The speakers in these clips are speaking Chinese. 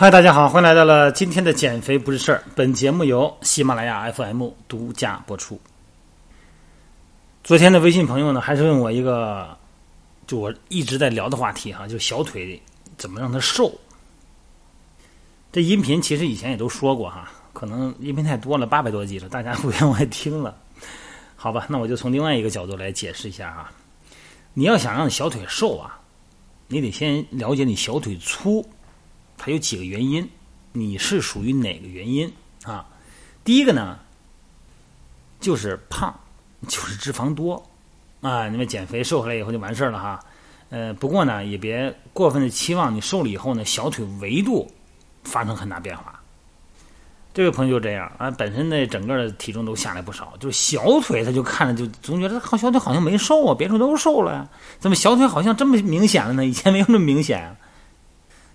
嗨，大家好，欢迎来到了今天的减肥不是事儿。本节目由喜马拉雅 FM 独家播出。昨天的微信朋友呢，还是问我一个，就我一直在聊的话题哈，就小腿怎么让它瘦。这音频其实以前也都说过哈，可能音频太多了，八百多集了，大家不愿意听了。好吧，那我就从另外一个角度来解释一下哈。你要想让小腿瘦啊，你得先了解你小腿粗。它有几个原因，你是属于哪个原因啊？第一个呢，就是胖，就是脂肪多啊。你们减肥瘦下来以后就完事儿了哈。呃，不过呢，也别过分的期望你瘦了以后呢，小腿维度发生很大变化。这位朋友就这样啊，本身那整个的体重都下来不少，就是小腿他就看着就总觉得好小腿好像没瘦啊，别处都瘦了呀，怎么小腿好像这么明显了呢？以前没有那么明显。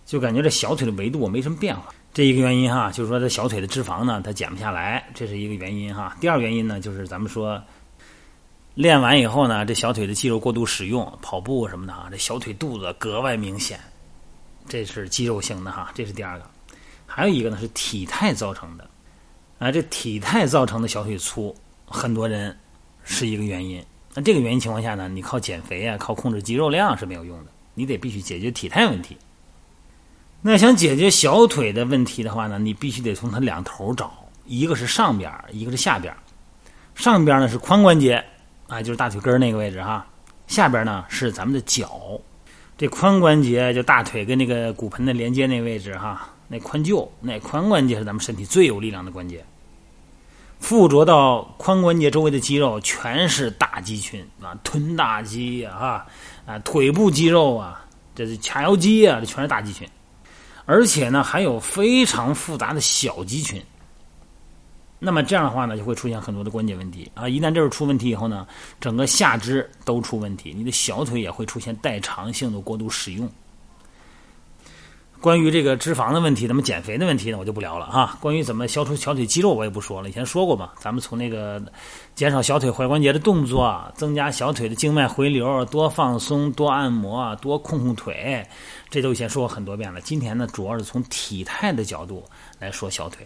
就感觉这小腿的维度没什么变化，这一个原因哈，就是说这小腿的脂肪呢，它减不下来，这是一个原因哈。第二原因呢，就是咱们说练完以后呢，这小腿的肌肉过度使用，跑步什么的啊，这小腿肚子格外明显，这是肌肉型的哈，这是第二个。还有一个呢是体态造成的，啊，这体态造成的小腿粗，很多人是一个原因。那这个原因情况下呢，你靠减肥啊，靠控制肌肉量是没有用的，你得必须解决体态问题。那想解决小腿的问题的话呢，你必须得从它两头找，一个是上边一个是下边上边呢是髋关节，啊，就是大腿根那个位置哈。下边呢是咱们的脚，这髋关节就大腿跟那个骨盆的连接那位置哈，那髋臼，那髋关节是咱们身体最有力量的关节。附着到髋关节周围的肌肉全是大肌群啊，臀大肌呀，啊，腿部肌肉啊，这是髂腰肌啊，这全是大肌群。而且呢，还有非常复杂的小肌群。那么这样的话呢，就会出现很多的关节问题啊！一旦这儿出问题以后呢，整个下肢都出问题，你的小腿也会出现代偿性的过度使用。关于这个脂肪的问题，咱们减肥的问题呢，我就不聊了哈。关于怎么消除小腿肌肉，我也不说了。以前说过嘛，咱们从那个减少小腿踝关节的动作，增加小腿的静脉回流，多放松，多按摩，多控控腿，这都以前说过很多遍了。今天呢，主要是从体态的角度来说小腿。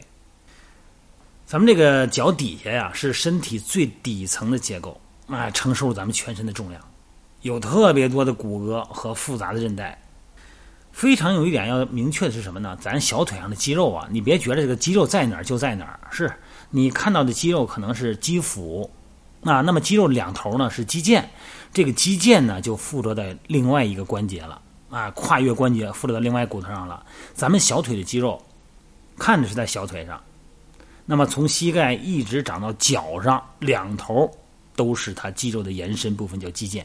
咱们这个脚底下呀，是身体最底层的结构啊，承受咱们全身的重量，有特别多的骨骼和复杂的韧带。非常有一点要明确的是什么呢？咱小腿上的肌肉啊，你别觉得这个肌肉在哪儿就在哪儿，是你看到的肌肉可能是肌腹，啊，那么肌肉两头呢是肌腱，这个肌腱呢就附着在另外一个关节了，啊，跨越关节附着到另外骨头上了。咱们小腿的肌肉看着是在小腿上，那么从膝盖一直长到脚上，两头都是它肌肉的延伸部分，叫肌腱。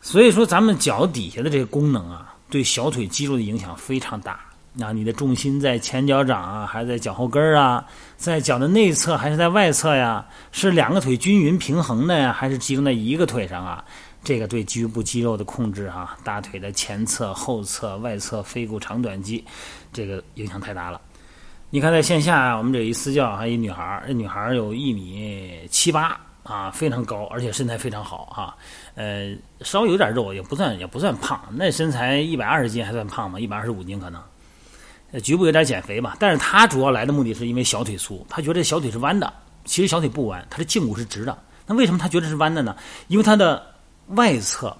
所以说，咱们脚底下的这个功能啊。对小腿肌肉的影响非常大。那你的重心在前脚掌啊，还是在脚后跟儿啊？在脚的内侧还是在外侧呀？是两个腿均匀平衡的呀，还是集中在一个腿上啊？这个对局部肌肉的控制哈，大腿的前侧、后侧、外侧、腓骨长短肌，这个影响太大了。你看，在线下啊我们这一私教还一女孩儿，这女孩儿有一米七八。啊，非常高，而且身材非常好哈，呃，稍微有点肉，也不算也不算胖，那身材一百二十斤还算胖吗？一百二十五斤可能，呃局部有点减肥吧。但是他主要来的目的是因为小腿粗，他觉得小腿是弯的，其实小腿不弯，他的胫骨是直的。那为什么他觉得是弯的呢？因为他的外侧，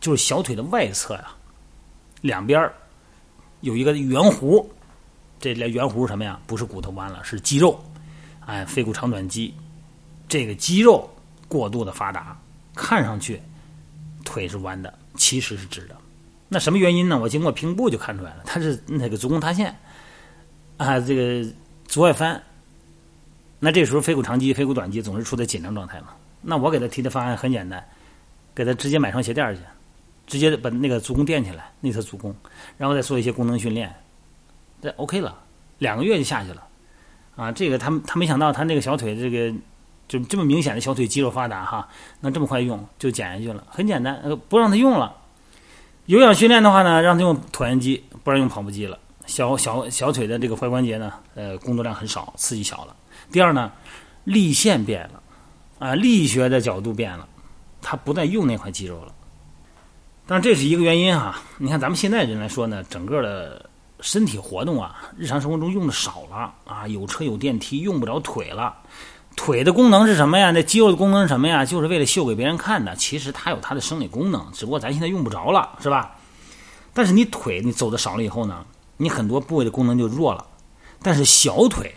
就是小腿的外侧呀，两边有一个圆弧，这圆弧是什么呀？不是骨头弯了，是肌肉，哎，腓骨长短肌。这个肌肉过度的发达，看上去腿是弯的，其实是直的。那什么原因呢？我经过评估就看出来了，他是那个足弓塌陷啊，这个足外翻。那这时候腓骨长肌、腓骨短肌总是处在紧张状态嘛。那我给他提的方案很简单，给他直接买双鞋垫去，直接把那个足弓垫起来，内侧足弓，然后再做一些功能训练，这 OK 了，两个月就下去了。啊，这个他他没想到他那个小腿这个。就这么明显的小腿肌肉发达哈，能这么快用就减下去了，很简单，呃，不让他用了。有氧训练的话呢，让他用椭圆机，不让用跑步机了。小小小腿的这个踝关节呢，呃，工作量很少，刺激小了。第二呢，力线变了，啊，力学的角度变了，他不再用那块肌肉了。但这是一个原因哈。你看咱们现在人来说呢，整个的身体活动啊，日常生活中用的少了啊，有车有电梯，用不着腿了。腿的功能是什么呀？那肌肉的功能是什么呀？就是为了秀给别人看的。其实它有它的生理功能，只不过咱现在用不着了，是吧？但是你腿你走的少了以后呢，你很多部位的功能就弱了。但是小腿，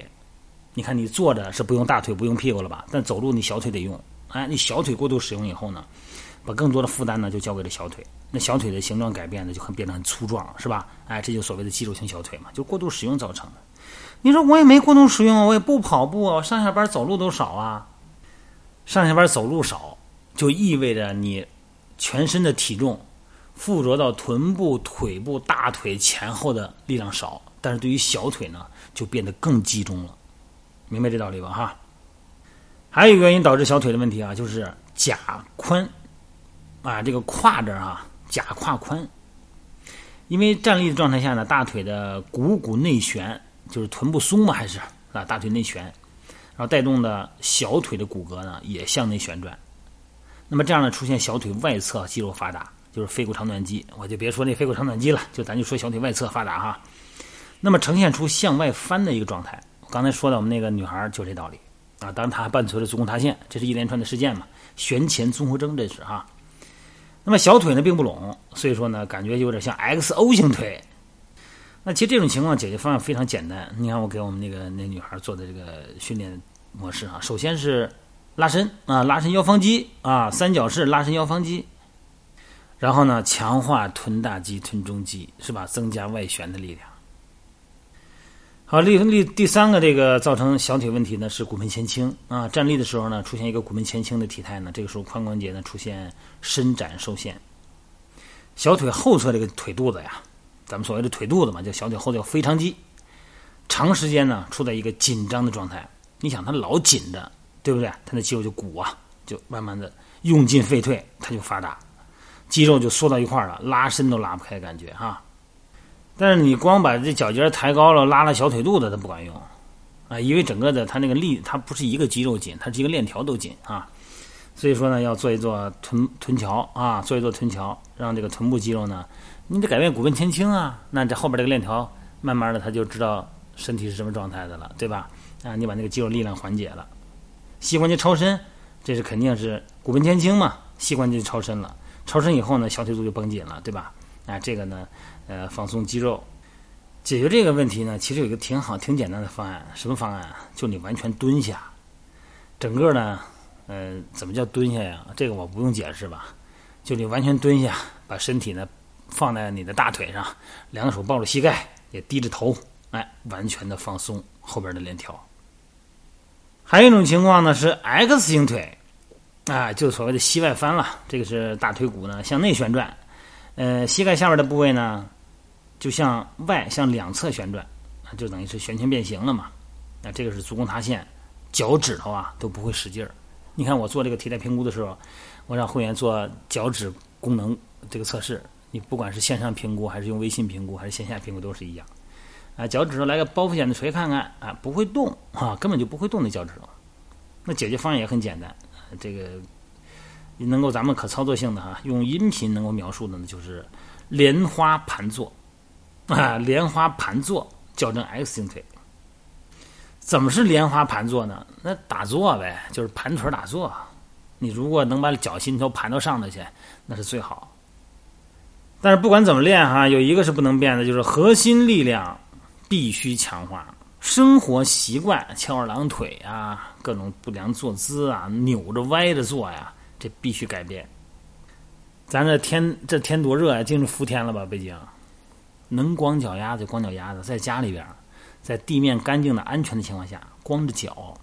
你看你坐着是不用大腿不用屁股了吧？但走路你小腿得用。哎，你小腿过度使用以后呢，把更多的负担呢就交给了小腿。那小腿的形状改变呢，就很变得很粗壮，是吧？哎，这就所谓的肌肉型小腿嘛，就过度使用造成的。你说我也没过度使用，我也不跑步，我上下班走路都少啊。上下班走路少，就意味着你全身的体重附着到臀部、腿部、大腿前后的力量少，但是对于小腿呢，就变得更集中了。明白这道理吧？哈。还有一个原因导致小腿的问题啊，就是髂髋啊，这个胯这儿啊，假胯宽，因为站立的状态下呢，大腿的股骨内旋。就是臀部松嘛，还是啊，大腿内旋，然后带动的小腿的骨骼呢也向内旋转，那么这样呢出现小腿外侧肌肉发达，就是腓骨长短肌，我就别说那腓骨长短肌了，就咱就说小腿外侧发达哈，那么呈现出向外翻的一个状态。刚才说的我们那个女孩就这道理啊，当然她还伴随着足弓塌陷，这是一连串的事件嘛，旋前综合征这是哈。那么小腿呢并不拢，所以说呢感觉有点像 XO 型腿。那其实这种情况解决方案非常简单。你看，我给我们那个那女孩做的这个训练模式啊，首先是拉伸啊，拉伸腰方肌啊，三角式拉伸腰方肌。然后呢，强化臀大肌、臀中肌，是吧？增加外旋的力量。好，立立第三个这个造成小腿问题呢是骨盆前倾啊，站立的时候呢出现一个骨盆前倾的体态呢，这个时候髋关节呢出现伸展受限，小腿后侧这个腿肚子呀。咱们所谓的腿肚子嘛，叫小腿后叫腓肠肌，长时间呢处在一个紧张的状态。你想，它老紧着，对不对？它的肌肉就鼓啊，就慢慢的用进废退，它就发达，肌肉就缩到一块儿了，拉伸都拉不开，感觉哈。但是你光把这脚尖抬高了，拉拉小腿肚子，它不管用啊，因为整个的它那个力，它不是一个肌肉紧，它是一个链条都紧啊。所以说呢，要做一做臀臀桥啊，做一做臀桥，让这个臀部肌肉呢。你得改变骨盆前倾啊，那这后边这个链条，慢慢的他就知道身体是什么状态的了，对吧？啊，你把那个肌肉力量缓解了，膝关节超伸，这是肯定是骨盆前倾嘛，膝关节超伸了，超伸以后呢，小腿肚就绷紧了，对吧？啊，这个呢，呃，放松肌肉，解决这个问题呢，其实有一个挺好、挺简单的方案，什么方案？就你完全蹲下，整个呢，呃，怎么叫蹲下呀？这个我不用解释吧？就你完全蹲下，把身体呢。放在你的大腿上，两手抱着膝盖，也低着头，哎，完全的放松后边的链条。还有一种情况呢是 X 型腿，啊，就所谓的膝外翻了。这个是大腿骨呢向内旋转，呃，膝盖下边的部位呢就向外向两侧旋转，就等于是旋前变形了嘛。那这个是足弓塌陷，脚趾头啊都不会使劲儿。你看我做这个体态评估的时候，我让会员做脚趾功能这个测试。你不管是线上评估，还是用微信评估，还是线下评估，都是一样。啊，脚趾头来个包覆显的锤看看，啊，不会动啊，根本就不会动那脚趾头。那解决方案也很简单，这个能够咱们可操作性的哈，用音频能够描述的呢，就是莲花盘坐啊，莲花盘坐矫正 X 型腿。怎么是莲花盘坐呢？那打坐呗，就是盘腿打坐。你如果能把脚心头盘到上头去，那是最好。但是不管怎么练哈，有一个是不能变的，就是核心力量必须强化。生活习惯翘二郎腿啊，各种不良坐姿啊，扭着歪着坐呀，这必须改变。咱这天这天多热呀，进入伏天了吧？北京能光脚丫子光脚丫子，在家里边，在地面干净的安全的情况下，光着脚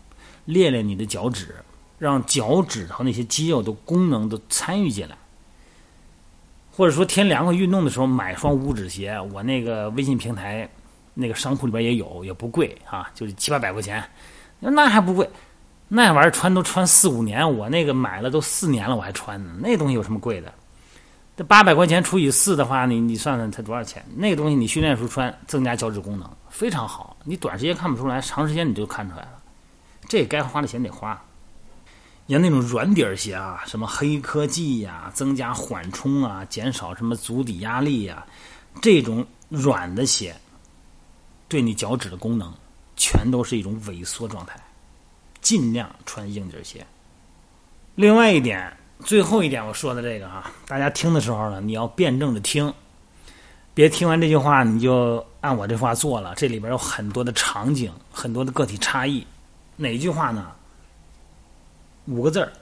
练练你的脚趾，让脚趾头那些肌肉的功能都参与进来。或者说天凉快运动的时候买双五指鞋，我那个微信平台那个商铺里边也有，也不贵啊，就是七八百块钱，那还不贵，那玩意儿穿都穿四五年，我那个买了都四年了，我还穿呢。那东西有什么贵的？这八百块钱除以四的话，你你算算才多少钱？那个东西你训练时候穿，增加脚趾功能非常好。你短时间看不出来，长时间你就看出来了。这该花的钱得花。像那种软底儿鞋啊，什么黑科技呀，增加缓冲啊，减少什么足底压力呀，这种软的鞋，对你脚趾的功能，全都是一种萎缩状态。尽量穿硬底鞋。另外一点，最后一点我说的这个啊，大家听的时候呢，你要辩证的听，别听完这句话你就按我这话做了。这里边有很多的场景，很多的个体差异。哪句话呢？五个字儿：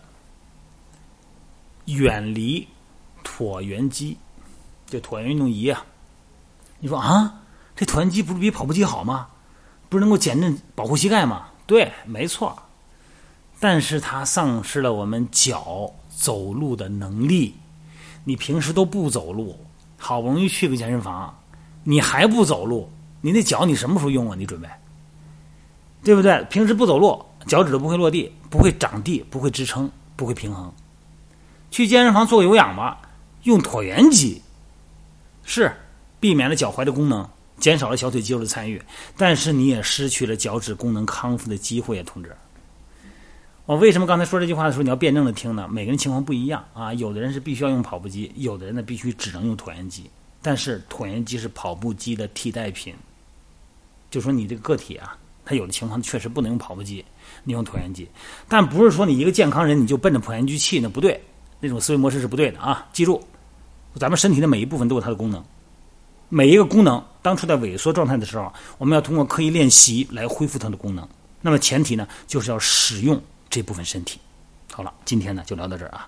远离椭圆机，就椭圆运动仪啊。你说啊，这椭圆机不是比跑步机好吗？不是能够减震保护膝盖吗？对，没错。但是它丧失了我们脚走路的能力。你平时都不走路，好不容易去个健身房，你还不走路，你那脚你什么时候用啊？你准备，对不对？平时不走路，脚趾都不会落地，不会长地，不会支撑，不会平衡。去健身房做有氧吧，用椭圆机，是避免了脚踝的功能，减少了小腿肌肉的参与，但是你也失去了脚趾功能康复的机会啊，同志。我为什么刚才说这句话的时候你要辩证的听呢？每个人情况不一样啊，有的人是必须要用跑步机，有的人呢必须只能用椭圆机。但是椭圆机是跑步机的替代品，就说你这个个体啊，他有的情况确实不能用跑步机，你用椭圆机。但不是说你一个健康人你就奔着椭圆机去，那不对，那种思维模式是不对的啊！记住，咱们身体的每一部分都有它的功能，每一个功能当处在萎缩状态的时候，我们要通过刻意练习来恢复它的功能。那么前提呢，就是要使用。这部分身体，好了，今天呢就聊到这儿啊。